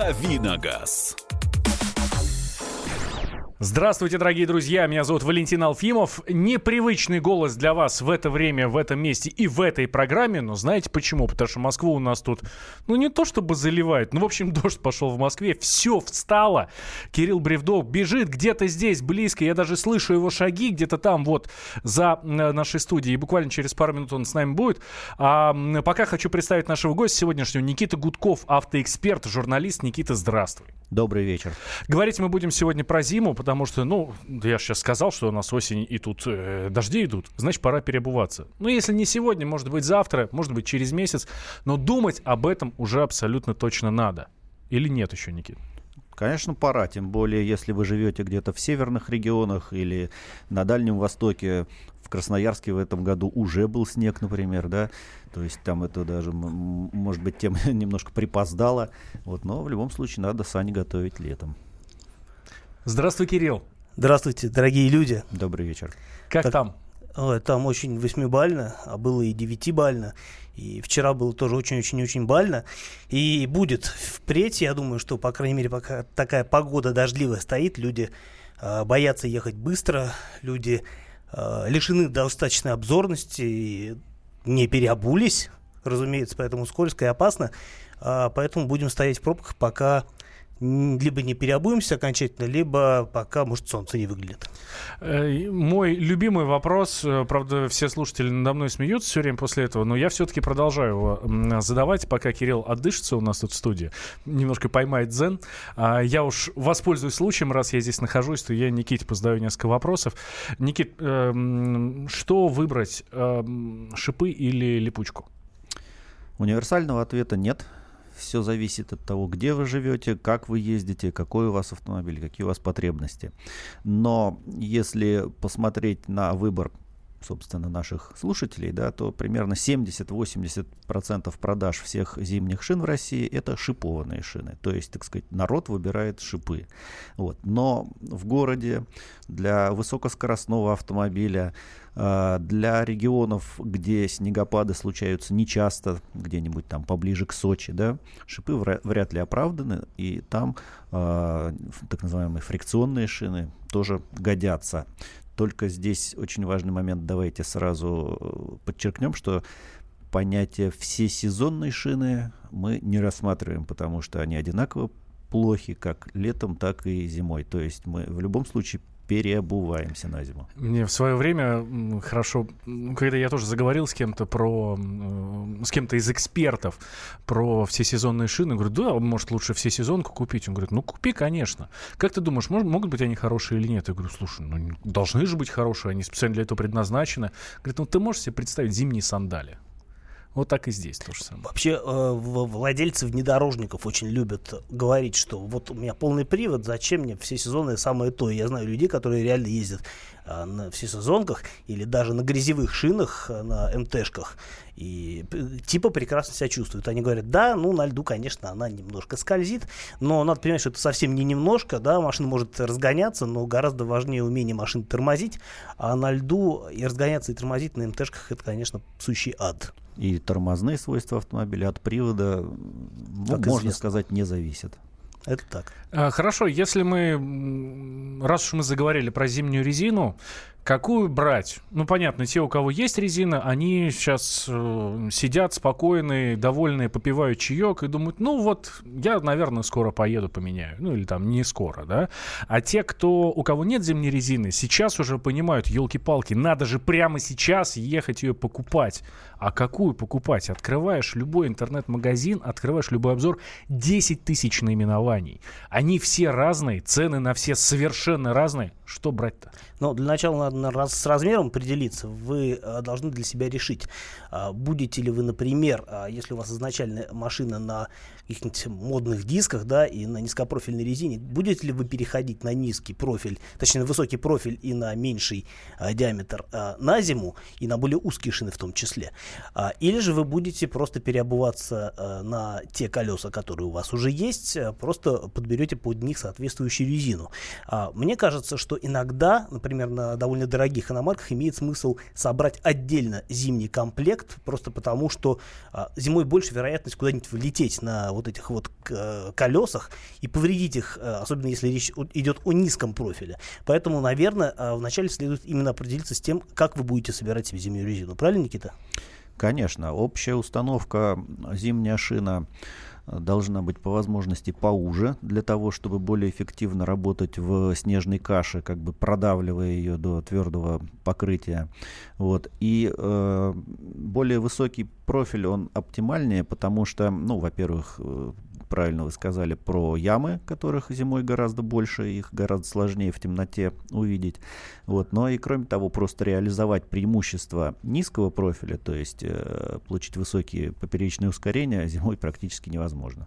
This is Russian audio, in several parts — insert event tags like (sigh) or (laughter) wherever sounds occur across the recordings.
«Давиногаз». Здравствуйте, дорогие друзья, меня зовут Валентин Алфимов. Непривычный голос для вас в это время, в этом месте и в этой программе, но знаете почему? Потому что Москву у нас тут, ну не то чтобы заливает, ну в общем (laughs) дождь пошел в Москве, все встало. Кирилл Бревдов бежит где-то здесь, близко, я даже слышу его шаги где-то там вот за нашей студией, и буквально через пару минут он с нами будет. А пока хочу представить нашего гостя сегодняшнего, Никита Гудков, автоэксперт, журналист. Никита, здравствуй. Добрый вечер. Говорить мы будем сегодня про зиму, потому что, ну, я сейчас сказал, что у нас осень и тут э, дожди идут, значит, пора переобуваться. Ну, если не сегодня, может быть, завтра, может быть, через месяц, но думать об этом уже абсолютно точно надо. Или нет еще, Никит? Конечно, пора, тем более, если вы живете где-то в северных регионах или на Дальнем Востоке, в Красноярске в этом году уже был снег, например, да, то есть там это даже, может быть, тем (laughs) немножко припоздало, вот, но в любом случае надо сани готовить летом. Здравствуй, Кирилл. Здравствуйте, дорогие люди. Добрый вечер. Как так, там? Ой, там очень восьмибально, а было и девятибально. И вчера было тоже очень-очень-очень бально. И будет впредь, я думаю, что, по крайней мере, пока такая погода дождливая стоит, люди э, боятся ехать быстро, люди э, лишены достаточной обзорности и не переобулись, разумеется, поэтому скользко и опасно. Э, поэтому будем стоять в пробках, пока либо не переобуемся окончательно, либо пока, может, солнце не выглядит. Э, мой любимый вопрос, э, правда, все слушатели надо мной смеются все время после этого, но я все-таки продолжаю его задавать, пока Кирилл отдышится у нас тут в студии, немножко поймает дзен. А, я уж воспользуюсь случаем, раз я здесь нахожусь, то я Никите позадаю несколько вопросов. Никит, эм, что выбрать, шипы или липучку? Универсального ответа нет все зависит от того, где вы живете, как вы ездите, какой у вас автомобиль, какие у вас потребности. Но если посмотреть на выбор собственно, наших слушателей, да, то примерно 70-80% продаж всех зимних шин в России это шипованные шины. То есть, так сказать, народ выбирает шипы. Вот. Но в городе для высокоскоростного автомобиля а, для регионов, где снегопады случаются нечасто, где-нибудь там поближе к Сочи, да, шипы вряд ли оправданы, и там э, так называемые фрикционные шины тоже годятся. Только здесь очень важный момент, давайте сразу э, подчеркнем, что понятие все сезонные шины мы не рассматриваем, потому что они одинаково плохи как летом, так и зимой. То есть мы в любом случае переобуваемся на зиму. Мне в свое время хорошо, когда я тоже заговорил с кем-то про, с кем-то из экспертов про все сезонные шины, говорю, да, может лучше все сезонку купить. Он говорит, ну купи, конечно. Как ты думаешь, может, могут быть они хорошие или нет? Я говорю, слушай, ну должны же быть хорошие, они специально для этого предназначены. Говорит, ну ты можешь себе представить зимние сандали? Вот так и здесь то же самое. Вообще, э, владельцы внедорожников очень любят говорить, что вот у меня полный привод, зачем мне все сезоны самое то. Я знаю людей, которые реально ездят э, на всесезонках или даже на грязевых шинах, э, на МТшках, и типа прекрасно себя чувствуют. Они говорят, да, ну на льду, конечно, она немножко скользит, но надо понимать, что это совсем не немножко, да, машина может разгоняться, но гораздо важнее умение машины тормозить, а на льду и разгоняться, и тормозить на МТшках это, конечно, сущий ад и тормозные свойства автомобиля от привода, ну, можно известно. сказать, не зависят. Это так. А, хорошо, если мы, раз уж мы заговорили про зимнюю резину, Какую брать? Ну, понятно, те, у кого есть резина, они сейчас э, сидят спокойные, довольные, попивают чаек и думают, ну вот, я, наверное, скоро поеду поменяю. Ну, или там не скоро, да? А те, кто, у кого нет зимней резины, сейчас уже понимают, елки-палки, надо же прямо сейчас ехать ее покупать. А какую покупать? Открываешь любой интернет-магазин, открываешь любой обзор, 10 тысяч наименований. Они все разные, цены на все совершенно разные. Что брать-то? Ну, для начала надо раз, с размером определиться. Вы а, должны для себя решить, а, будете ли вы, например, а, если у вас изначально машина на каких-нибудь модных дисках, да, и на низкопрофильной резине, будете ли вы переходить на низкий профиль, точнее, на высокий профиль и на меньший а, диаметр а, на зиму, и на более узкие шины в том числе. А, или же вы будете просто переобуваться а, на те колеса, которые у вас уже есть, а, просто подберете под них соответствующую резину. Мне кажется, что иногда, например, на довольно дорогих иномарках имеет смысл собрать отдельно зимний комплект, просто потому что зимой больше вероятность куда-нибудь влететь на вот этих вот колесах и повредить их, особенно если речь идет о низком профиле. Поэтому, наверное, вначале следует именно определиться с тем, как вы будете собирать себе зимнюю резину. Правильно, Никита? Конечно. Общая установка зимняя шина должна быть по возможности поуже, для того, чтобы более эффективно работать в снежной каше, как бы продавливая ее до твердого покрытия. Вот. И э, более высокий профиль, он оптимальнее, потому что, ну, во-первых, э, правильно вы сказали про ямы, которых зимой гораздо больше, их гораздо сложнее в темноте увидеть. Вот. Но и кроме того, просто реализовать преимущества низкого профиля, то есть э, получить высокие поперечные ускорения, зимой практически невозможно.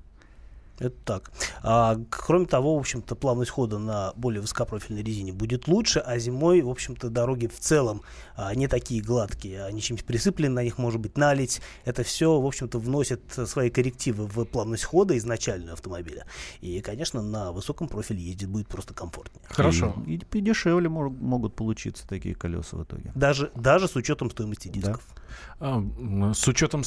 Это так. А, кроме того, в общем-то, плавность хода на более высокопрофильной резине будет лучше, а зимой, в общем-то, дороги в целом а, не такие гладкие. Они чем-то присыплены, на них может быть налить. Это все, в общем-то, вносит свои коррективы в плавность хода изначальную автомобиля. И, конечно, на высоком профиле ездить будет просто комфортнее. Хорошо. И, и дешевле мог, могут получиться такие колеса в итоге. Даже, даже с учетом стоимости дисков. Да. А, с учетом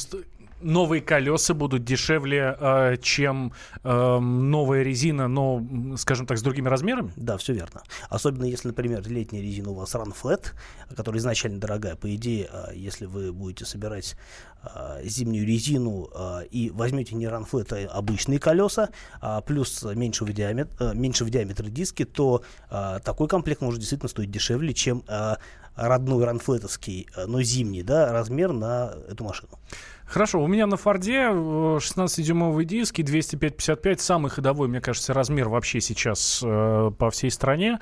новые колеса будут дешевле, э, чем э, новая резина, но, скажем так, с другими размерами? Да, все верно. Особенно если, например, летняя резина у вас Run Flat, которая изначально дорогая. По идее, э, если вы будете собирать зимнюю резину и возьмете не Run Flat, а обычные колеса, а плюс меньшего диаметра, э, меньшего диаметра диски, то такой комплект может действительно стоить дешевле, чем родной ранфлетовский, но зимний, да, размер на эту машину. Хорошо, у меня на Форде 16-дюймовые диски, 205-55, самый ходовой, мне кажется, размер вообще сейчас э, по всей стране.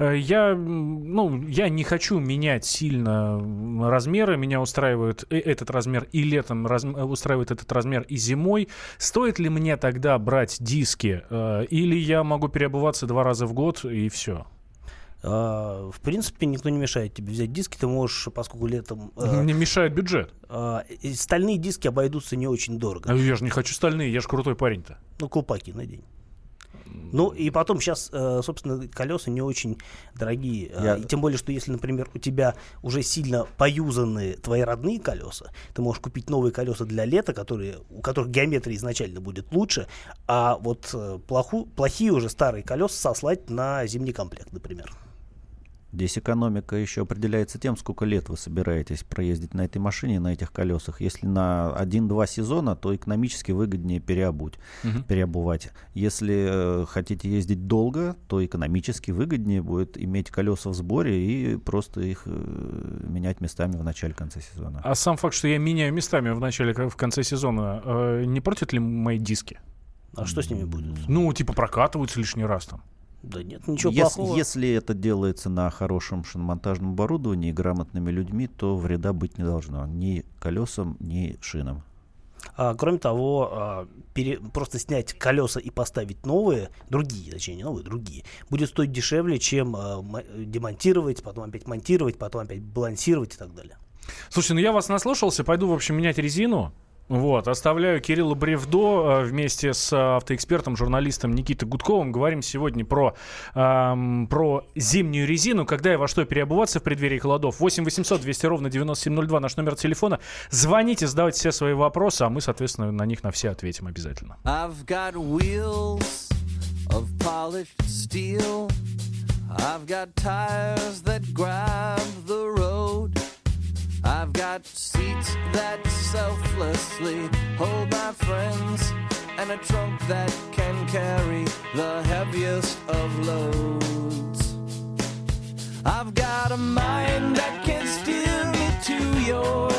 Э, я, ну, я не хочу менять сильно размеры, меня устраивает этот размер и летом, раз, устраивает этот размер и зимой. Стоит ли мне тогда брать диски, э, или я могу переобуваться два раза в год и все? А, в принципе, никто не мешает тебе взять диски, ты можешь, поскольку летом... Не мешает бюджет. А, стальные диски обойдутся не очень дорого. А я же не хочу стальные, я же крутой парень-то. Ну, колпаки надень. Ну, и потом сейчас, э, собственно, колеса не очень дорогие. Я... И тем более, что если, например, у тебя уже сильно поюзаны твои родные колеса, ты можешь купить новые колеса для лета, которые, у которых геометрия изначально будет лучше, а вот э, плоху, плохие уже старые колеса сослать на зимний комплект, например. Здесь экономика еще определяется тем, сколько лет вы собираетесь проездить на этой машине, на этих колесах. Если на 1-2 сезона, то экономически выгоднее переобуть, угу. переобувать. Если э, хотите ездить долго, то экономически выгоднее будет иметь колеса в сборе и просто их э, менять местами в начале-конце сезона. А сам факт, что я меняю местами в начале, в конце сезона, э, не против ли мои диски? А что с ними будет? Ну, типа прокатываются лишний раз там. Да нет, ничего если, плохого. Если это делается на хорошем шиномонтажном оборудовании грамотными людьми, то вреда быть не должно ни колесам, ни шинам. А, кроме того, а, пере, просто снять колеса и поставить новые, другие, точнее не новые, другие, будет стоить дешевле, чем а, демонтировать, потом опять монтировать, потом опять балансировать и так далее. Слушайте, ну я вас наслушался, пойду, в общем, менять резину. Вот, оставляю Кирилла Бревдо э, вместе с автоэкспертом, журналистом Никитой Гудковым. Говорим сегодня про, эм, про зимнюю резину, когда и во что переобуваться в преддверии холодов. 8 800 200 ровно 9702 наш номер телефона. Звоните, задавайте все свои вопросы, а мы, соответственно, на них на все ответим обязательно. I've got wheels of polished steel. I've got tires that grab the road. I've got seats that selflessly hold my friends, and a trunk that can carry the heaviest of loads. I've got a mind that can steer me to your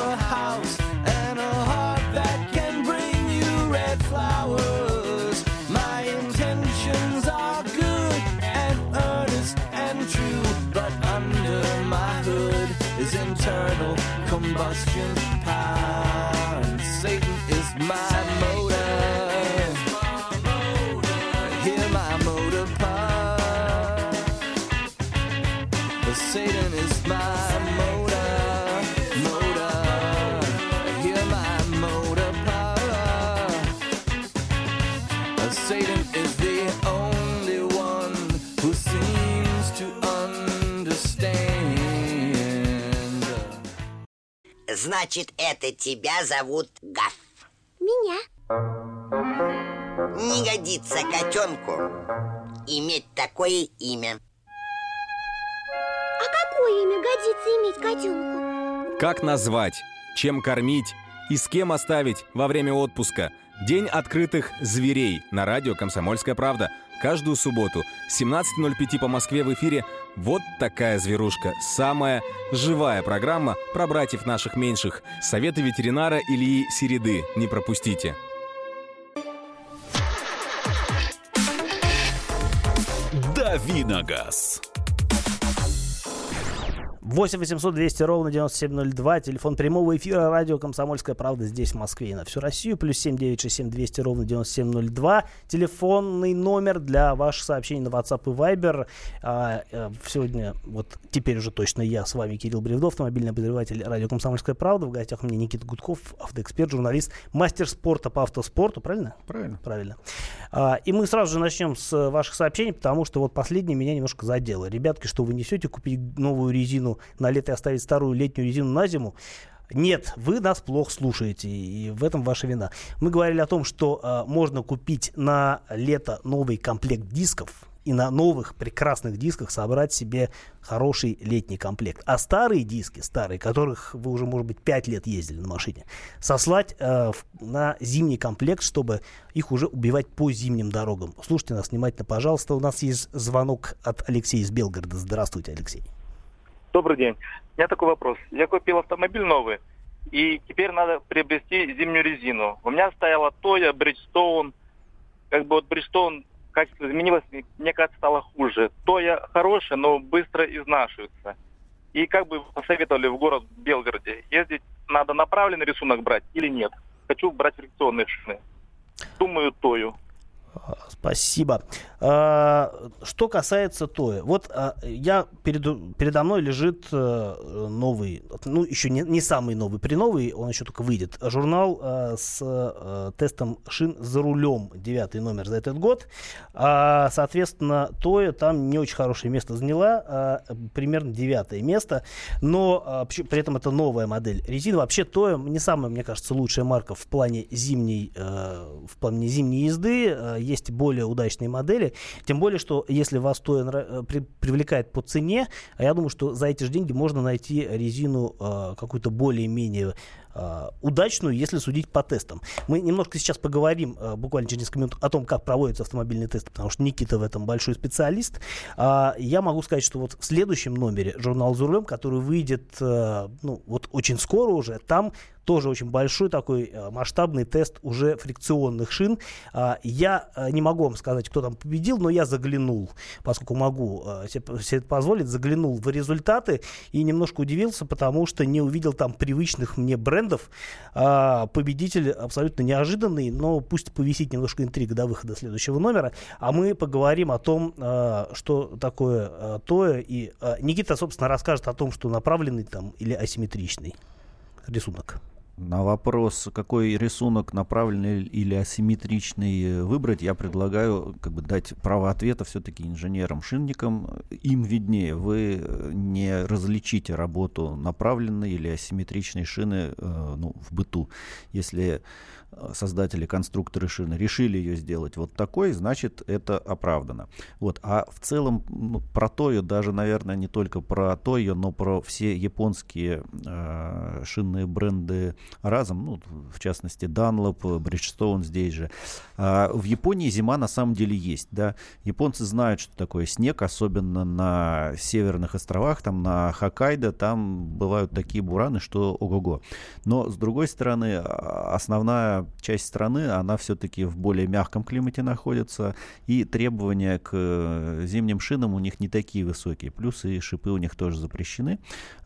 Just Значит, это тебя зовут Гав. Меня. Не годится котенку иметь такое имя. А какое имя годится иметь котенку? Как назвать, чем кормить и с кем оставить во время отпуска. День открытых зверей на радио «Комсомольская правда». Каждую субботу 17.05 по Москве в эфире «Вот такая зверушка». Самая живая программа про братьев наших меньших. Советы ветеринара Ильи Середы. Не пропустите. Давиногаз. 8 800 200 ровно 9702. Телефон прямого эфира. Радио «Комсомольская правда» здесь, в Москве и на всю Россию. Плюс 7 967 200 ровно 9702. Телефонный номер для ваших сообщений на WhatsApp и Viber. А, а, сегодня, вот теперь уже точно я с вами, Кирилл Бревдов, автомобильный обозреватель радио «Комсомольская правда». В гостях у меня Никита Гудков, автоэксперт, журналист, мастер спорта по автоспорту. Правильно? Правильно. Правильно. А, и мы сразу же начнем с ваших сообщений, потому что вот последнее меня немножко задело. Ребятки, что вы несете, купить новую резину на лето и оставить старую летнюю резину на зиму. Нет, вы нас плохо слушаете, и в этом ваша вина. Мы говорили о том, что э, можно купить на лето новый комплект дисков и на новых прекрасных дисках собрать себе хороший летний комплект. А старые диски, старые, которых вы уже, может быть, 5 лет ездили на машине, сослать э, в, на зимний комплект, чтобы их уже убивать по зимним дорогам. Слушайте нас внимательно, пожалуйста. У нас есть звонок от Алексея из Белгорода. Здравствуйте, Алексей. Добрый день. У меня такой вопрос. Я купил автомобиль новый, и теперь надо приобрести зимнюю резину. У меня стояла Toya, Bridgestone. Как бы вот Bridgestone качество изменилось, мне кажется, стало хуже. Тоя хорошая, но быстро изнашивается. И как бы посоветовали в город Белгороде, ездить надо направленный рисунок брать или нет? Хочу брать фрикционные шины. Думаю, Тою. Спасибо. А, что касается Тоя, вот а, я перед, передо мной лежит э, новый, ну еще не, не самый новый, при новый, он еще только выйдет, журнал э, с э, тестом шин за рулем, девятый номер за этот год. А, соответственно, Тоя там не очень хорошее место заняла, примерно девятое место, но при этом это новая модель резины. Вообще Тоя не самая, мне кажется, лучшая марка в плане зимней, в плане зимней езды есть более удачные модели. Тем более, что если вас то э, при, привлекает по цене, а я думаю, что за эти же деньги можно найти резину э, какую-то более-менее э, удачную, если судить по тестам. Мы немножко сейчас поговорим, э, буквально через несколько минут, о том, как проводятся автомобильные тесты, потому что Никита в этом большой специалист. А, я могу сказать, что вот в следующем номере журнал «За рулем», который выйдет ну, вот очень скоро уже, там тоже очень большой такой э, масштабный тест уже фрикционных шин. А, я э, не могу вам сказать, кто там победил, но я заглянул, поскольку могу э, себе это позволить, заглянул в результаты и немножко удивился, потому что не увидел там привычных мне брендов. А, победитель абсолютно неожиданный, но пусть повисит немножко интрига до выхода следующего номера. А мы поговорим о том, что такое то. И Никита, собственно, расскажет о том, что направленный там или асимметричный рисунок. На вопрос, какой рисунок направленный или асимметричный выбрать, я предлагаю как бы, дать право ответа все-таки инженерам-шинникам. Им виднее. Вы не различите работу направленной или асимметричной шины э, ну, в быту. Если создатели, конструкторы шины решили ее сделать вот такой, значит, это оправдано. Вот. А в целом ну, про Тою, даже, наверное, не только про Тою, но про все японские э, шинные бренды разом, ну, в частности, Dunlop, Bridgestone здесь же. А в Японии зима на самом деле есть, да. Японцы знают, что такое снег, особенно на северных островах, там на Хоккайдо, там бывают такие бураны, что ого-го. Но, с другой стороны, часть страны, она все-таки в более мягком климате находится, и требования к э, зимним шинам у них не такие высокие. Плюс и шипы у них тоже запрещены,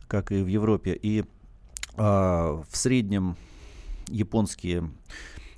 как и в Европе. И а, в среднем японские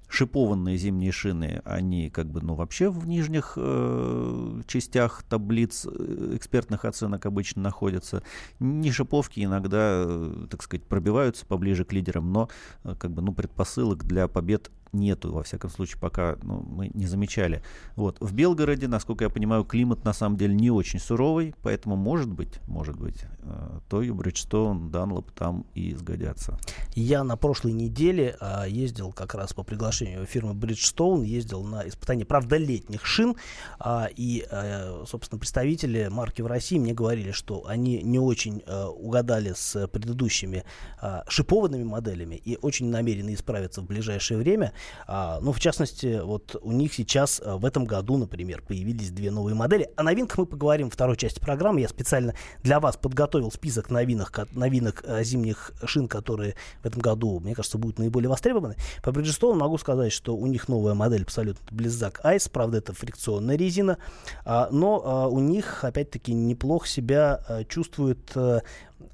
шипованные зимние шины, они как бы, ну, вообще в нижних э, частях таблиц э, экспертных оценок обычно находятся. Не шиповки иногда, э, так сказать, пробиваются поближе к лидерам, но э, как бы, ну, предпосылок для побед нету, во всяком случае, пока ну, мы не замечали. Вот. В Белгороде, насколько я понимаю, климат на самом деле не очень суровый, поэтому, может быть, может быть, э, Тою, Бриджстон, Данлоп там и сгодятся. Я на прошлой неделе а, ездил как раз по приглашению фирмы Bridgestone, ездил на испытание, правда, летних шин, а, и, а, собственно, представители марки в России мне говорили, что они не очень а, угадали с предыдущими а, шипованными моделями и очень намерены исправиться в ближайшее время. А, ну, в частности, вот у них сейчас а, в этом году, например, появились две новые модели. О новинках мы поговорим в второй части программы. Я специально для вас подготовил список новинок, новинок а, зимних шин, которые в этом году, мне кажется, будут наиболее востребованы. По Bridgestone могу сказать, что у них новая модель абсолютно Blizzak Ice, правда, это фрикционная резина, а, но а, у них, опять-таки, неплохо себя а, чувствует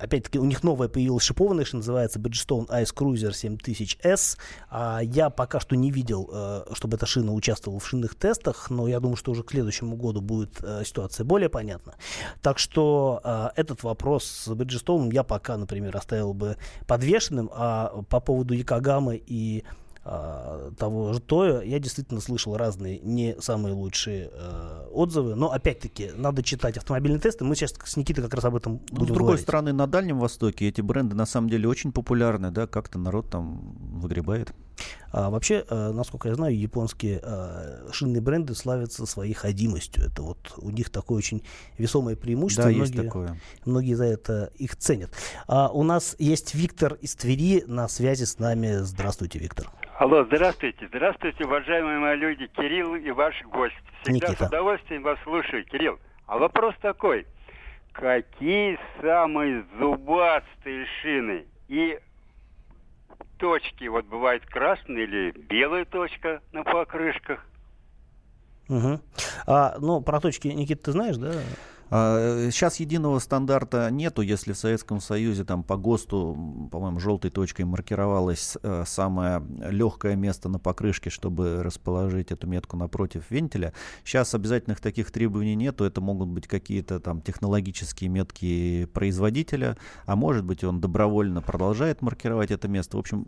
Опять-таки, у них новая появилась шипованная, что называется Bridgestone Ice Cruiser 7000S. А я пока что не видел, э, чтобы эта шина участвовала в шинных тестах, но я думаю, что уже к следующему году будет э, ситуация более понятна. Так что э, этот вопрос с Bridgestone я пока, например, оставил бы подвешенным, а по поводу Якогамы и а, того же Тоя, я действительно слышал разные не самые лучшие э, отзывы, но опять-таки надо читать автомобильные тесты. Мы сейчас с Никитой как раз об этом ну, будем С другой говорить. стороны, на Дальнем Востоке эти бренды на самом деле очень популярны, да, как-то народ там выгребает. А вообще, э, насколько я знаю, японские э, шинные бренды славятся своей ходимостью. Это вот у них такое очень весомое преимущество. Да, многие, есть такое. Многие за это их ценят. А у нас есть Виктор из Твери на связи с нами. Здравствуйте, Виктор. Алло, здравствуйте. Здравствуйте, уважаемые мои люди, Кирилл и ваш гость. Всегда Никита. с удовольствием вас слушаю, Кирилл. А вопрос такой. Какие самые зубастые шины? И точки, вот бывает красная или белая точка на покрышках? Угу. А, ну, про точки, Никита, ты знаешь, да? А, Сейчас единого стандарта нету, если в Советском Союзе там по ГОСТу, по-моему, желтой точкой маркировалось э, самое легкое место на покрышке, чтобы расположить эту метку напротив вентиля. Сейчас обязательных таких требований нету, это могут быть какие-то там технологические метки производителя, а может быть он добровольно продолжает маркировать это место. В общем,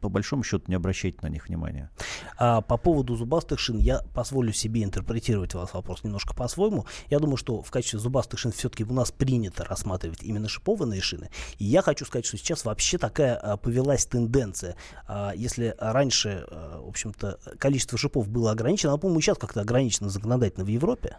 по большому счету не обращайте на них внимания. А по поводу зубастых шин я позволю себе интерпретировать ваш вопрос немножко по-своему. Я думаю, что в качестве зубастых шин все-таки у нас принято рассматривать именно шипованные шины. И я хочу сказать, что сейчас вообще такая а, повелась тенденция. А, если раньше, а, в общем-то, количество шипов было ограничено, а, по-моему, сейчас как-то ограничено законодательно в Европе,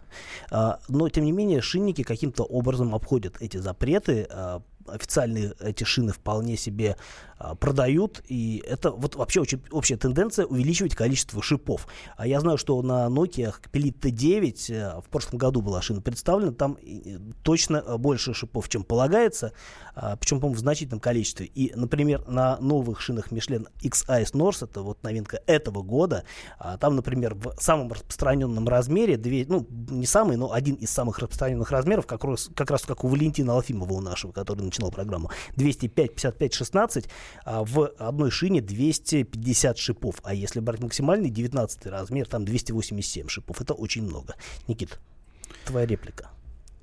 а, но, тем не менее, шинники каким-то образом обходят эти запреты, а, официальные эти шины вполне себе а, продают, и это вот вообще очень, общая тенденция увеличивать количество шипов. А я знаю, что на Nokia Pelit T9 э, в прошлом году была шина представлена, там э, точно э, больше шипов, чем полагается, а, причем, по-моему, в значительном количестве. И, например, на новых шинах Michelin X-Ice это вот новинка этого года, а, там, например, в самом распространенном размере, две, ну, не самый, но один из самых распространенных размеров, как раз, как раз как у Валентина Алфимова у нашего, который начинал программу, 205, 55, 16, а в одной шине 250 шипов. А если брать максимальный 19 размер, там 287 шипов. Это очень много. Никит, твоя реплика.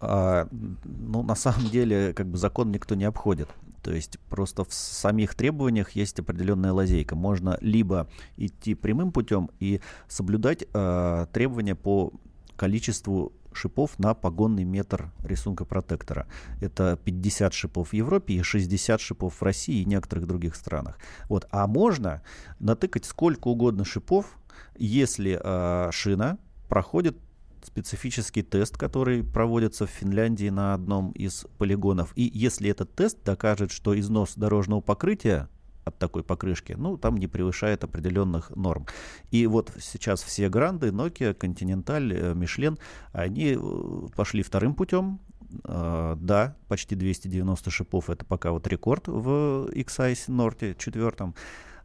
А, ну, на самом деле, как бы закон никто не обходит. То есть просто в самих требованиях есть определенная лазейка. Можно либо идти прямым путем и соблюдать э, требования по количеству шипов на погонный метр рисунка протектора. Это 50 шипов в Европе и 60 шипов в России и некоторых других странах. Вот. А можно натыкать сколько угодно шипов, если э, шина проходит специфический тест, который проводится в Финляндии на одном из полигонов. И если этот тест докажет, что износ дорожного покрытия от такой покрышки, ну, там не превышает определенных норм. И вот сейчас все гранды, Nokia, Continental, э, Michelin, они э, пошли вторым путем, Uh, да, почти 290 шипов это пока вот рекорд в X-Ice Norte четвертом.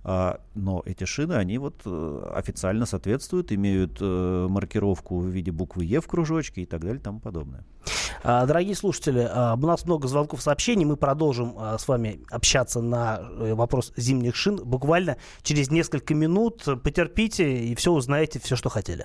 Uh, но эти шины, они вот официально соответствуют, имеют э, маркировку в виде буквы Е в кружочке и так далее и тому подобное. А, Дорогие слушатели, а, у нас много звонков сообщений. Мы продолжим а, с вами общаться на э, вопрос зимних шин буквально через несколько минут. Потерпите и все узнаете, все, что хотели.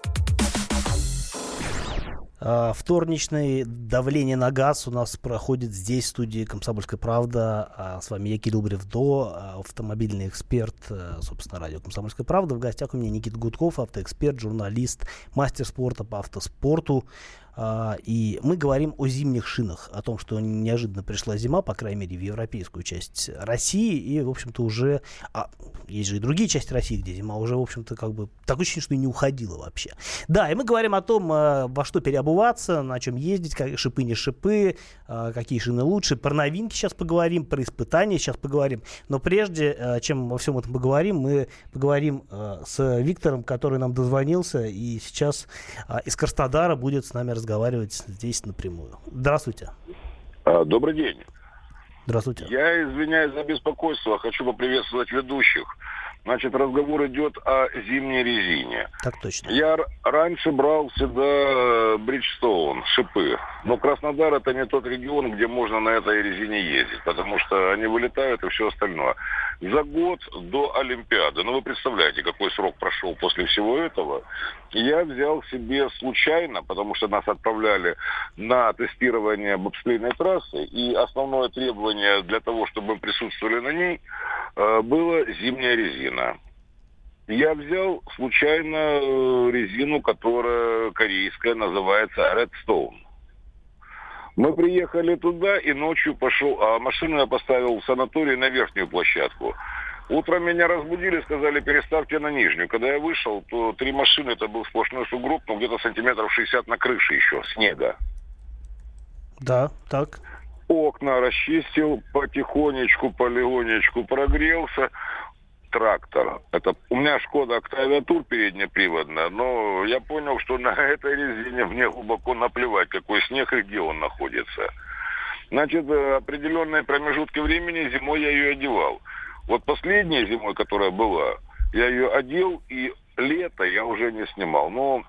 А, Вторничное давление на газ у нас проходит здесь, в студии «Комсомольская правда». С вами я, Кирилл Бревдо, а, автомобильный эксперт, э, собственно, радио «Комсомольская правда». В гостях у меня Никита Гудков, автоэксперт, журналист, мастер спорта по автоспорту. А, И мы говорим о зимних шинах, о том, что неожиданно пришла зима, по крайней мере, в европейскую часть России. И, в общем-то, уже... А, есть же и другие части России, где зима уже, в общем-то, как бы... Такое ощущение, что и не уходила вообще. Да, и мы говорим о том, а, во что переобуваться, на чем ездить, как, шипы, не шипы, а, какие шины лучше. Про новинки сейчас поговорим, про испытания сейчас поговорим. Но прежде, а, чем во всем этом поговорим, мы поговорим с Виктором, который нам дозвонился, и сейчас из Краснодара будет с нами разговаривать здесь напрямую. Здравствуйте. А, Добрый день. Здравствуйте. Я извиняюсь за беспокойство, хочу поприветствовать ведущих. Значит, разговор идет о зимней резине. Так точно. Я раньше брал всегда э, Бриджстоун, шипы. Но Краснодар это не тот регион, где можно на этой резине ездить, потому что они вылетают и все остальное. За год до Олимпиады, ну вы представляете, какой срок прошел после всего этого, я взял себе случайно, потому что нас отправляли на тестирование бобслейной трассы, и основное требование для того, чтобы мы присутствовали на ней, э, было зимняя резина. Я взял случайно э, резину, которая корейская, называется Redstone. Мы приехали туда, и ночью пошел, а машину я поставил в санатории на верхнюю площадку. Утром меня разбудили, сказали, переставьте на нижнюю. Когда я вышел, то три машины, это был сплошной сугроб, ну где-то сантиметров 60 на крыше еще, снега. Да, так. Окна расчистил потихонечку, полегонечку прогрелся. Трактор. Это у меня Шкода Октавия Тур переднеприводная, но я понял, что на этой резине мне глубоко наплевать, какой снег и где он находится. Значит, э, определенные промежутки времени зимой я ее одевал. Вот последней зимой, которая была, я ее одел, и лето я уже не снимал. Но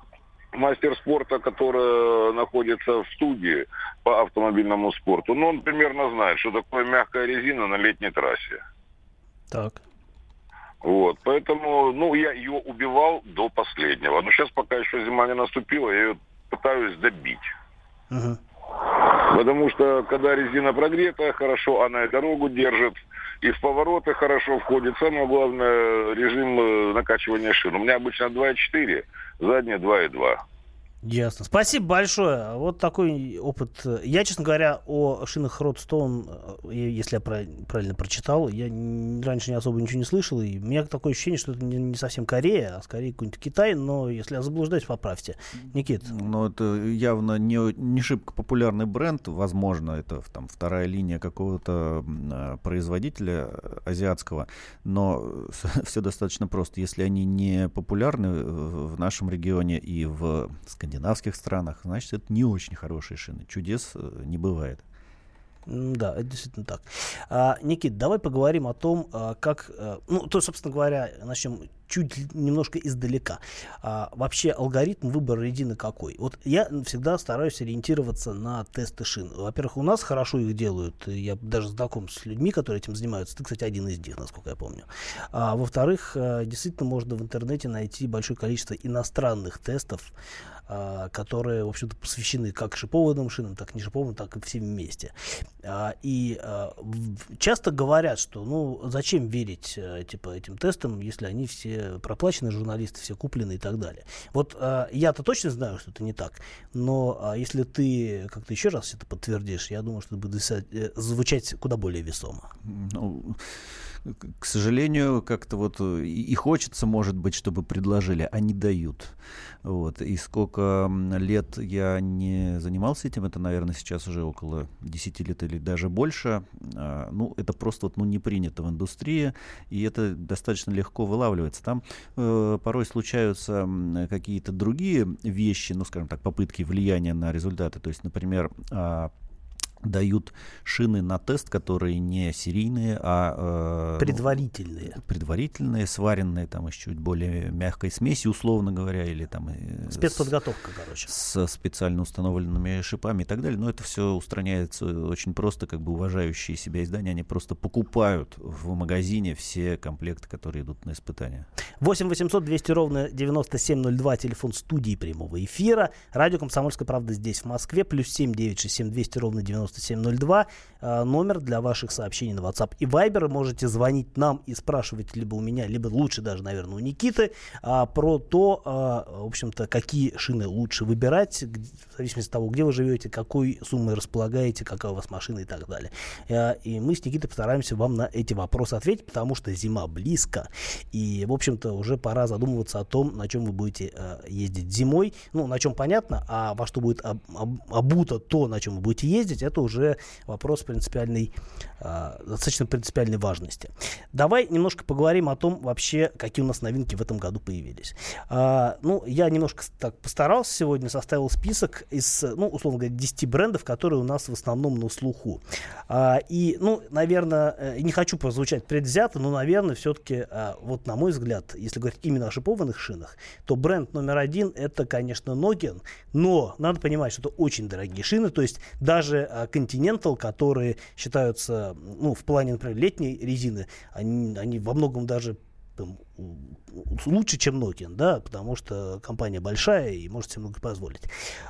мастер спорта, который находится в студии по автомобильному спорту, ну, он примерно знает, что такое мягкая резина на летней трассе. Так. Вот, поэтому, ну, я ее убивал до последнего. Но сейчас, пока еще зима не наступила, я ее пытаюсь добить. Мгм. Потому что, когда резина прогретая, хорошо она и дорогу держит, и в повороты хорошо входит. Самое главное, режим э, накачивания шин. У меня обычно 2,4, задняя 2,2. Ясно. Спасибо большое. Вот такой опыт. Я, честно говоря, о шинах Родстоун, если я правильно прочитал, я раньше не особо ничего не слышал. И у меня такое ощущение, что это не, совсем Корея, а скорее какой-нибудь Китай. Но если я заблуждаюсь, поправьте. Никит. Ну, это явно не, не шибко популярный бренд, возможно, это там вторая линия какого-то а, производителя э, азиатского, но все достаточно просто. Если они не популярны в нашем регионе и в скандинавских странах, значит, это не очень хорошие шины. Чудес э, не бывает. Да, это действительно так. А, Никит, давай поговорим о том, а, как, а, ну, то, собственно говоря, начнем чуть немножко издалека. А, вообще алгоритм выбора резины какой? Вот я всегда стараюсь ориентироваться на тесты шин. Во-первых, у нас хорошо их делают. Я даже знаком с людьми, которые этим занимаются. Ты, кстати, один из них, насколько я помню. А, во-вторых, а, действительно можно в интернете найти большое количество иностранных тестов, которые, в общем-то, посвящены как шипованным шинам, так и не шипованным, так и всем вместе. А, И а, часто говорят, что ну зачем верить э, типа этим тестам, если они все проплачены журналисты, все куплены и так далее. Вот а, я-то точно знаю, что это не так, но а, если ты как-то еще раз это подтвердишь, я думаю, что это будет э, звучать куда более весомо. Ну, к сожалению, как-то вот и хочется, может быть, чтобы предложили, а не дают. Вот. И сколько лет я не занимался этим, это, наверное, сейчас уже около 10 лет или даже больше. А, ну, это просто вот, ну, не принято в индустрии, и это достаточно легко вылавливается. Там э, порой случаются какие-то другие вещи, ну, скажем так, попытки влияния на результаты. То есть, например, э, дают шины на тест, которые не серийные, а... Э, предварительные. Предварительные, сваренные там из чуть более мягкой смеси, условно говоря, или там... Э, Спецподготовка, с, короче. С специально установленными шипами и так далее. Но это все устраняется очень просто, как бы уважающие себя издания, они просто покупают в магазине все комплекты, которые идут на испытания. 8 800 200 ровно 9702, телефон студии прямого эфира. Радио «Комсомольская правда» здесь, в Москве, плюс 7 967 200 ровно 97 9702. Э, номер для ваших сообщений на WhatsApp и Viber. Можете звонить нам и спрашивать либо у меня, либо лучше даже, наверное, у Никиты а, про то, а, в общем-то, какие шины лучше выбирать, в зависимости от того, где вы живете, какой суммой располагаете, какая у вас машина и так далее. И мы с Никитой постараемся вам на эти вопросы ответить, потому что зима близко. И, в общем-то, уже пора задумываться о том, на чем вы будете ездить зимой. Ну, на чем понятно, а во что будет об, об, обуто то, на чем вы будете ездить, это уже вопрос принципиальной, э, достаточно принципиальной важности. Давай немножко поговорим о том вообще, какие у нас новинки в этом году появились. Э, ну, я немножко так постарался сегодня, составил список из, ну, условно говоря, 10 брендов, которые у нас в основном на слуху. Э, и, ну, наверное, э, не хочу прозвучать предвзято, но, наверное, все-таки, вот на мой взгляд, если говорить именно о шипованных шинах, то бренд номер один это, конечно, Nokian, но надо понимать, что это очень дорогие шины, то есть даже Continental, которые считаются, ну, в плане, например, летней резины, они, они во многом даже лучше, чем Nokia, да, потому что компания большая и может себе много позволить.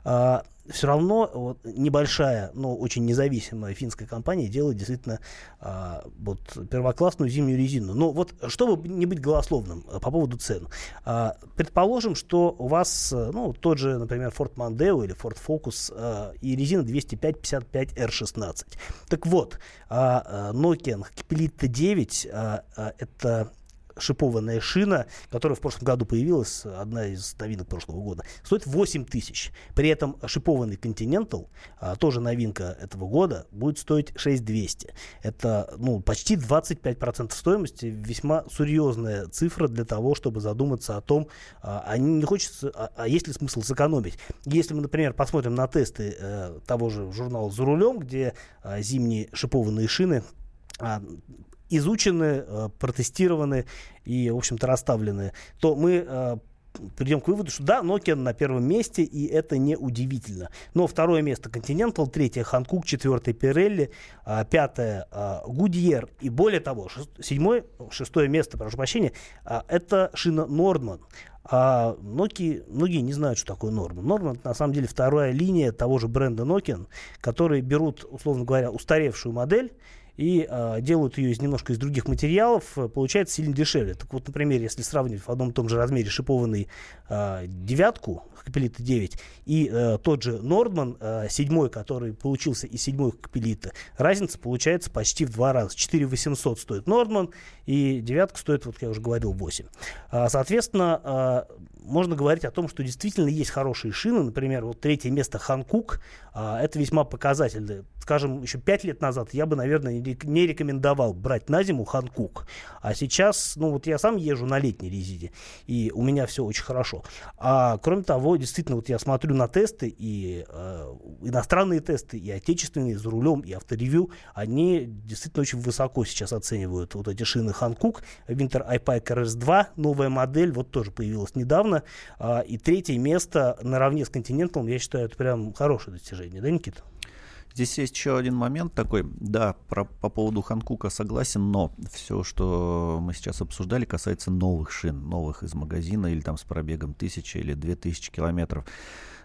А, все равно вот, небольшая, но очень независимая финская компания делает действительно а, вот, первоклассную зимнюю резину. Но вот, чтобы не быть голословным а, по поводу цен, а, предположим, что у вас, ну, тот же, например, Ford Mondeo или Ford Focus а, и резина 205-55 R16. Так вот, а, Nokia Capelita 9 а, а, это шипованная шина, которая в прошлом году появилась, одна из новинок прошлого года, стоит 8 тысяч. При этом шипованный Continental, а, тоже новинка этого года, будет стоить 6200. Это ну, почти 25% стоимости, весьма серьезная цифра для того, чтобы задуматься о том, а, а не хочется, а, а есть ли смысл сэкономить. Если мы, например, посмотрим на тесты э, того же журнала «За рулем», где зимние шипованные шины изучены, э, протестированы и, в общем-то, расставлены, то мы э, придем к выводу, что да, Nokia на первом месте, и это не удивительно. Но второе место Continental, третье Hankook, четвертое Pirelli, а, пятое а, Goodyear, и более того, седьмое, шестое место, прошу прощения, а, это шина Nordman. А Nokia, многие не знают, что такое Norman. Norman на самом деле вторая линия того же бренда Nokia, которые берут, условно говоря, устаревшую модель и э, делают ее из немножко из других материалов, э, получается сильно дешевле. Так вот, например, если сравнивать в одном и том же размере шипованный э, девятку, Капелита 9, и э, тот же Нордман, э, седьмой, который получился из седьмой Капелита, разница получается почти в два раза. 4 800 стоит Нордман, и девятка стоит, вот я уже говорил, 8. А, соответственно, э, можно говорить о том, что действительно есть хорошие шины. Например, вот третье место Ханкук. А, это весьма показательно. Скажем, еще пять лет назад я бы, наверное, не рекомендовал брать на зиму Ханкук. А сейчас, ну вот я сам езжу на летней резине, и у меня все очень хорошо. А кроме того, действительно, вот я смотрю на тесты, и э, иностранные тесты, и отечественные, за рулем, и авторевью, они действительно очень высоко сейчас оценивают вот эти шины Ханкук. Winter iPike RS2, новая модель, вот тоже появилась недавно. А, и третье место наравне с Continental, я считаю, это прям хорошее достижение, да, Никита? Здесь есть еще один момент такой. Да, про, по поводу Ханкука согласен, но все, что мы сейчас обсуждали, касается новых шин, новых из магазина или там с пробегом тысячи или две тысячи километров.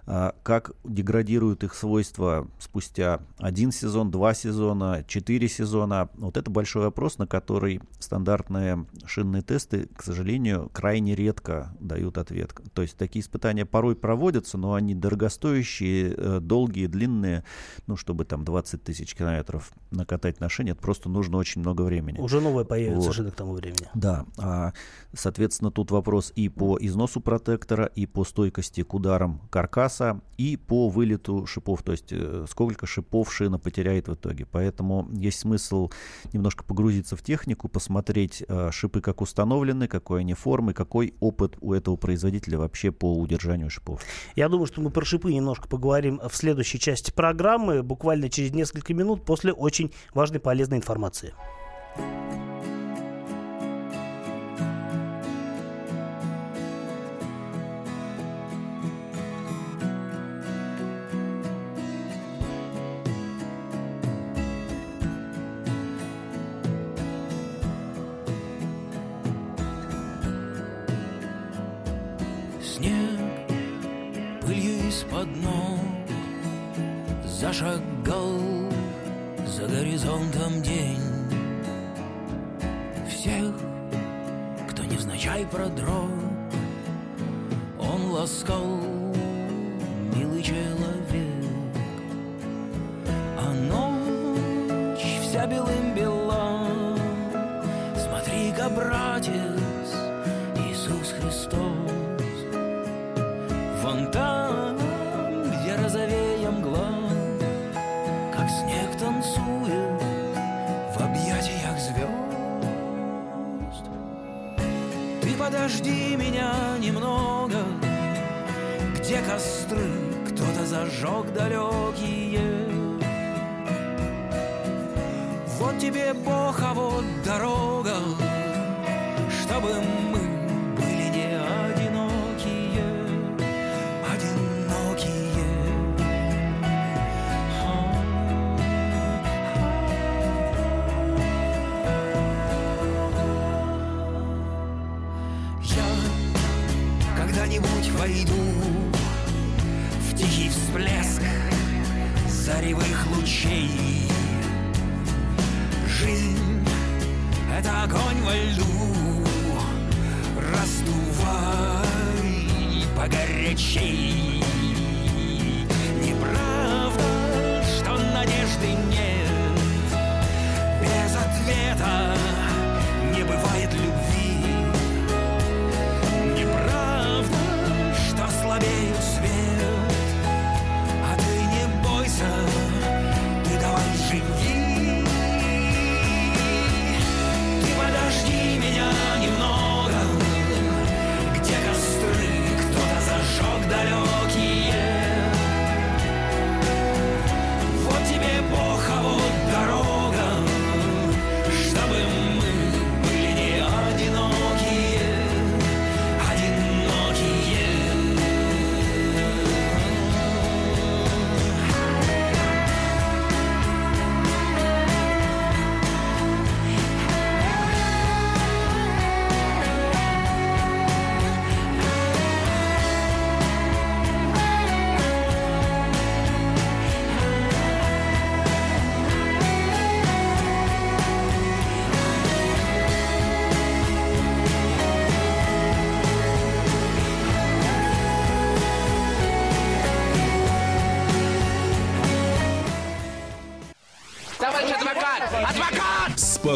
А, как деградируют их свойства спустя один сезон, два сезона, четыре сезона. Вот это большой вопрос, на который стандартные шинные тесты, к сожалению, крайне редко дают ответ. То есть такие испытания порой проводятся, но они дорогостоящие, э, долгие, длинные. Ну, чтобы там 20 тысяч километров накатать на шине, это просто нужно очень много времени. Уже новая появится Вот. шина к тому времени. Да, а, соответственно, тут вопрос и по износу протектора, и по стойкости к ударам каркаса, и по вылету шипов, то есть э, сколько шипов шина потеряет в итоге. Поэтому есть смысл немножко погрузиться в технику, посмотреть э, шипы как установлены, какой они формы, какой опыт у этого производителя вообще по удержанию шипов. Я думаю, что мы про шипы немножко поговорим в следующей части программы, буквально через несколько минут после очень важной полезной информации. Снег пылью из-под ног Зашагал за горизонтом день. Всех, кто невзначай продрог Он ласкал, милый человек. А ночь вся белым бела Смотри-ка, братец, Иисус Христос подожди меня немного, Где костры кто-то зажег далекие. Вот тебе Бог, а вот дорога, Чтобы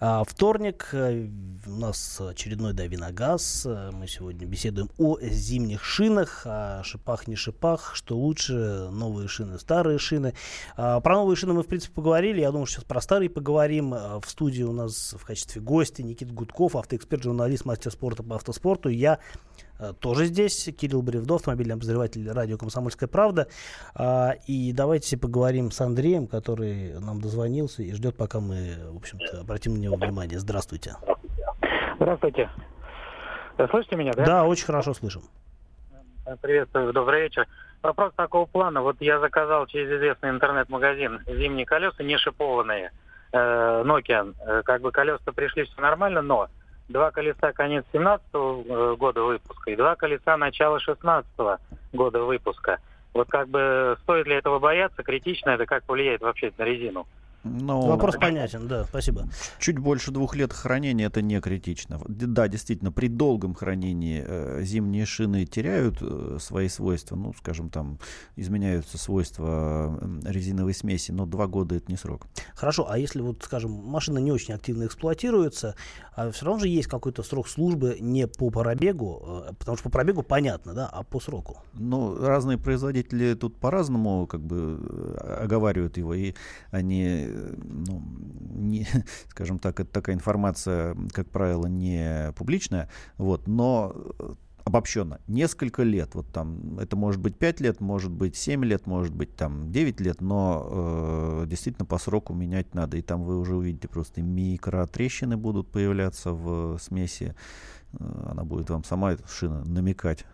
А, Вторник, э, у нас очередной Давиногаз. Э, Мы сегодня беседуем о зимних шинах, о шипах, не шипах, что лучше, новые шины, старые шины. А, Про новые шины мы, в принципе, поговорили. Я думаю, что сейчас про старые поговорим. А, В студии у нас в качестве гостя Никита Гудков, автоэксперт, журналист, мастер спорта по автоспорту. Я тоже здесь. Кирилл Бревдо, автомобильный обозреватель радио «Комсомольская правда». А, и давайте поговорим с Андреем, который нам дозвонился и ждет, пока мы, в общем-то, обратим на него внимание. Здравствуйте. Здравствуйте. Слышите меня, да? Да, очень хорошо слышим. Приветствую, добрый вечер. Вопрос такого плана. Вот я заказал через известный интернет-магазин зимние колеса, не шипованные, э, Nokia. Э, как бы колеса пришли, все нормально, но два колеса конец 17 -го года выпуска и два колеса начала 16 -го года выпуска. Вот как бы стоит ли этого бояться, критично это как влияет вообще на резину? Ну, Вопрос понятен, да, спасибо. Чуть больше двух лет хранения это не критично. Да, действительно, при долгом хранении э, зимние шины теряют э, свои свойства, ну, скажем, там изменяются свойства э, резиновой смеси, но два года это не срок. Хорошо, а если вот, скажем, машина не очень активно эксплуатируется, а все равно же есть какой-то срок службы не по пробегу, э, потому что по пробегу понятно, да, а по сроку? Ну, разные производители тут по-разному как бы э, оговаривают его, и они ну, не, (laughs) скажем так, это такая информация, как правило, не публичная, вот, но обобщенно, несколько лет, вот там, это может быть 5 лет, может быть 7 лет, может быть там 9 лет, но э, действительно по сроку менять надо, и там вы уже увидите просто микротрещины будут появляться в смеси, э, она будет вам сама, эта шина, намекать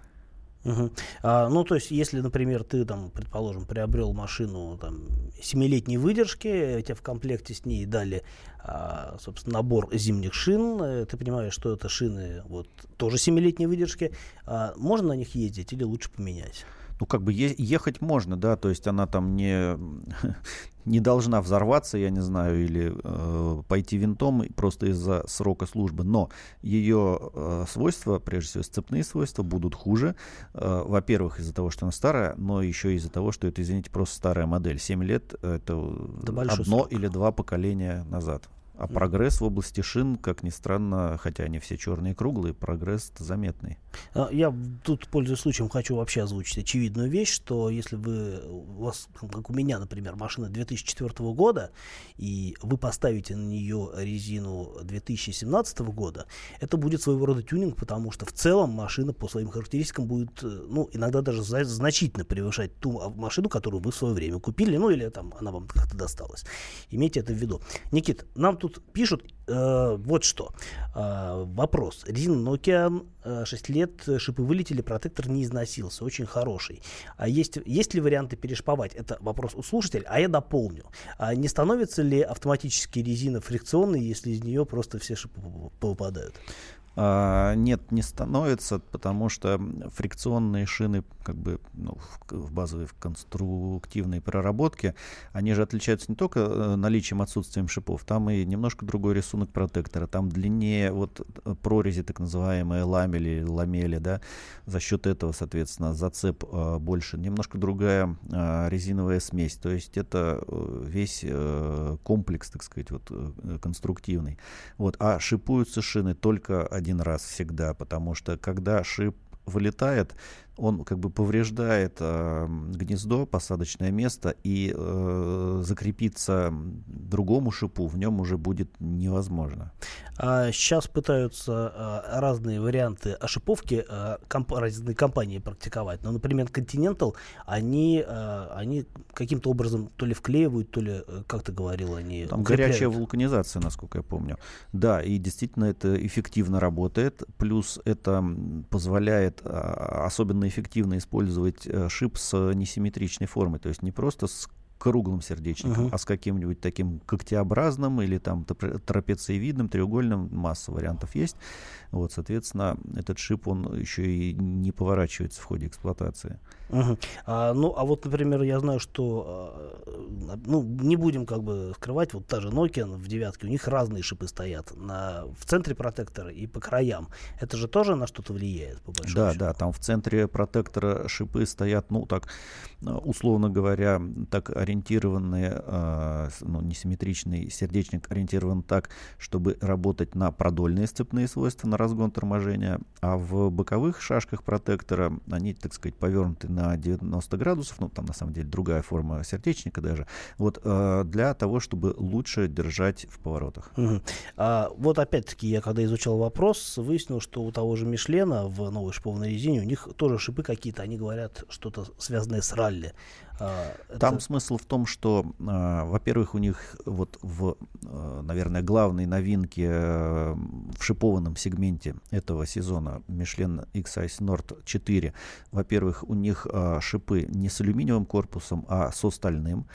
Угу. А, ну, то есть, если, например, ты там, предположим, приобрел машину там семилетней выдержки, тебе в комплекте с ней дали, а, собственно, набор зимних шин, э, ты понимаешь, что это шины вот тоже семилетней выдержки, а, можно на них ездить или лучше поменять? Ну, как бы е- ехать можно, да, то есть она там не, (laughs) не должна взорваться, я не знаю, или э, пойти винтом просто из-за срока службы, но ее э, свойства, прежде всего сцепные свойства, будут хуже. Э, во-первых, из-за того, что она старая, но еще из-за того, что это, извините, просто старая модель. 7 лет — это да одно срок. или два поколения назад. А прогресс в области шин, как ни странно, хотя они все черные и круглые, прогресс заметный. А, я тут, пользуясь случаем, хочу вообще озвучить очевидную вещь, что если вы, у вас, как у меня, например, машина 2004 года, и вы поставите на нее резину 2017 года, это будет своего рода тюнинг, потому что в целом машина по своим характеристикам будет, ну, иногда даже значительно превышать ту а, машину, которую вы в свое время купили, ну, или там она вам как-то досталась. Имейте это в виду. Никит, нам тут пишут э, вот что. Э, вопрос. Резина Nokia э, 6 лет, шипы вылетели, протектор не износился. Очень хороший. А есть, есть ли варианты перешповать? Это вопрос у слушателя, а я дополню. А не становится ли автоматически резина фрикционной, если из нее просто все шипы попадают? А, нет, не становится, потому что фрикционные шины как бы ну, в, базовой в конструктивной проработке, они же отличаются не только э, наличием, отсутствием шипов, там и немножко другой рисунок протектора, там длиннее вот э, прорези так называемые ламели, ламели, да, за счет этого, соответственно, зацеп э, больше, немножко другая резиновая смесь, то есть это весь комплекс, так сказать, вот конструктивный. Вот, а шипуются шины только один раз всегда, потому что когда шип вылетает, он как бы повреждает э, гнездо, посадочное место, и э, закрепиться другому шипу в нем уже будет невозможно. А сейчас пытаются а, разные варианты ошиповки а, комп разные компании практиковать. Ну, например, Continental, они, а, они каким-то образом то ли вклеивают, то ли, э, как ты говорил, они Там укрепляют. горячая вулканизация, насколько я помню. Да, и действительно это эффективно работает. Плюс это позволяет особенно эффективно использовать э, шип с несимметричной формой. То есть не просто с круглым сердечником, uh-huh. а с каким-нибудь таким когтеобразным или там трапециевидным, треугольным, масса вариантов есть. Вот, соответственно, этот шип, он еще и не поворачивается в ходе эксплуатации. Uh-huh. А, ну, а вот, например, я знаю, что, а, ну, не будем как бы скрывать, вот та же Nokia в девятке, у них разные шипы стоят на, в центре протектора и по краям. Это же тоже на что-то влияет, по большому Да, счету? да, там в центре протектора шипы стоят, ну, так, условно говоря, так ориентированные, э, ну, несимметричный сердечник ориентирован так, чтобы работать на продольные сцепные свойства, на разгон торможения, а в боковых шашках протектора они, так сказать, повернуты на 90 градусов, ну, там на самом деле другая форма сердечника даже, вот, э, для того, чтобы лучше держать в поворотах. Угу. А, вот опять-таки я когда изучал вопрос, выяснил, что у того же Мишлена в новой шипованной резине у них тоже шипы какие-то, они говорят что-то связанное с ралли. А, Там это... смысл в том, что, э, во-первых, у них вот в, э, наверное, главной новинке э, в шипованном сегменте этого сезона Michelin X-Ice Nord 4, во-первых, у них шипы не с алюминиевым корпусом, а со стальным.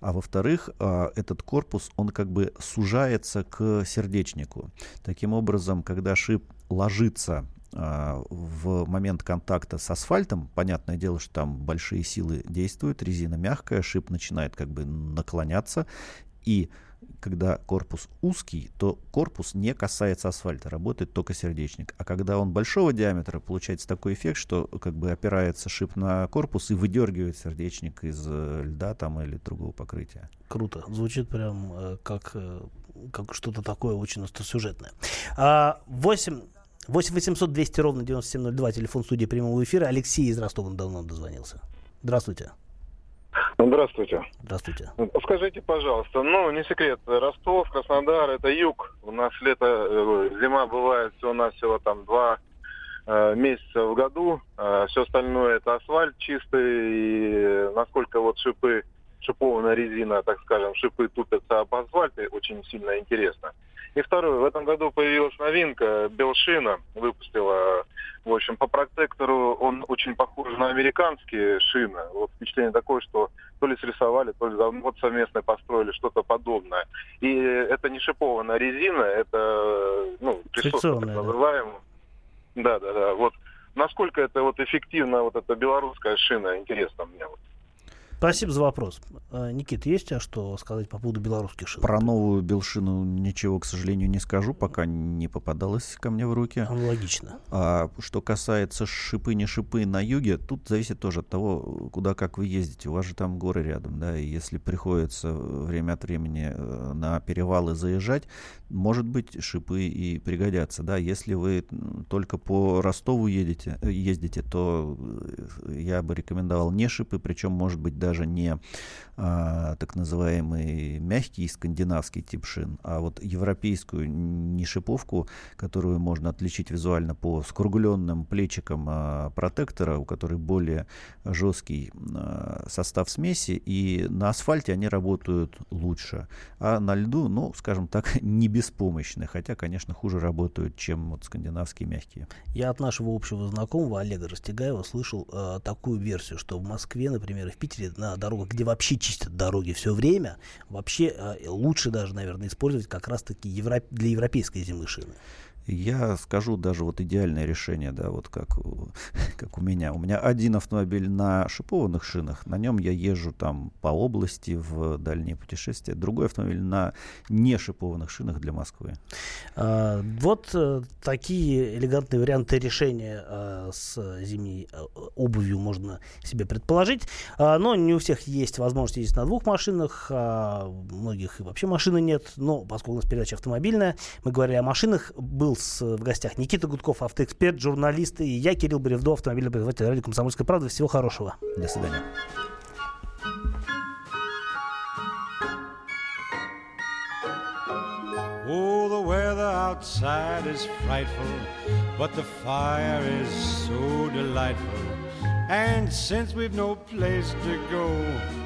А во-вторых, этот корпус, он как бы сужается к сердечнику. Таким образом, когда шип ложится а, в момент контакта с асфальтом, понятное дело, что там большие силы действуют, резина мягкая, шип начинает как бы наклоняться, и когда корпус узкий, то корпус не касается асфальта, работает только сердечник. А когда он большого диаметра, получается такой эффект, что как бы опирается шип на корпус и выдергивает сердечник из э, льда там или другого покрытия. Круто. Звучит прям э, как, э, как что-то такое очень остросюжетное. А, 8 8 800 200 ровно 9702, телефон студии прямого эфира. Алексей из Ростова давно дозвонился. Здравствуйте. Здравствуйте. Здравствуйте. Скажите, пожалуйста, ну, не секрет, Ростов, Краснодар, это юг. У нас лето, э, зима бывает всего-навсего там два э, месяца в году. Э, все остальное это асфальт чистый. И насколько вот шипы, шипованная резина, так скажем, шипы тупятся об асфальте, очень сильно интересно. И второе, в этом году появилась новинка, Белшина выпустила, в общем, по протектору он очень похож на американские шины. Вот впечатление такое, что то ли срисовали, то ли вот совместно построили что-то подобное. И это не шипованная резина, это, ну, присутствие, так называемое. Да, да, да. Вот насколько это вот эффективно, вот эта белорусская шина, интересно мне. Спасибо за вопрос. А, Никит, есть а что сказать по поводу белорусских шин? Про новую белшину ничего, к сожалению, не скажу, пока не попадалось ко мне в руки. Логично. А что касается шипы, не шипы на юге, тут зависит тоже от того, куда как вы ездите. У вас же там горы рядом, да, и если приходится время от времени э, на перевалы заезжать, может быть, шипы и пригодятся, да. Если вы только по Ростову едете, э, ездите, то э, я бы рекомендовал не шипы, причем, может быть, даже не а, так называемый мягкий скандинавский тип шин, а вот европейскую не шиповку, которую можно отличить визуально по скругленным плечикам а, протектора, у которой более жесткий а, состав смеси, и на асфальте они работают лучше, а на льду, ну, скажем так, (laughs) не беспомощны, хотя, конечно, хуже работают, чем вот скандинавские мягкие. Я от нашего общего знакомого Олега Растегаева слышал э, такую версию, что в Москве, например, и в Питере на дорогах, где вообще чистят дороги все время, вообще э, лучше даже, наверное, использовать как раз-таки евро... для европейской зимы шины. Я скажу даже вот идеальное решение, да, вот как, (laughs) как у меня. У меня один автомобиль на шипованных шинах, на нем я езжу там по области в дальние путешествия. Другой автомобиль на не шипованных шинах для Москвы. А, вот а, такие элегантные варианты решения а, с зимней а, обувью можно себе предположить. А, но не у всех есть возможность ездить на двух машинах, а у многих и вообще машины нет. Но поскольку у нас передача автомобильная, мы говорили о машинах, был с, в гостях Никита Гудков, автоэксперт, журналист, и я, Кирилл Бревдо, автомобильный производитель радио «Комсомольская правда». Всего хорошего. До свидания. Oh, the weather outside is frightful, but the fire is so delightful. And since we've no place to go,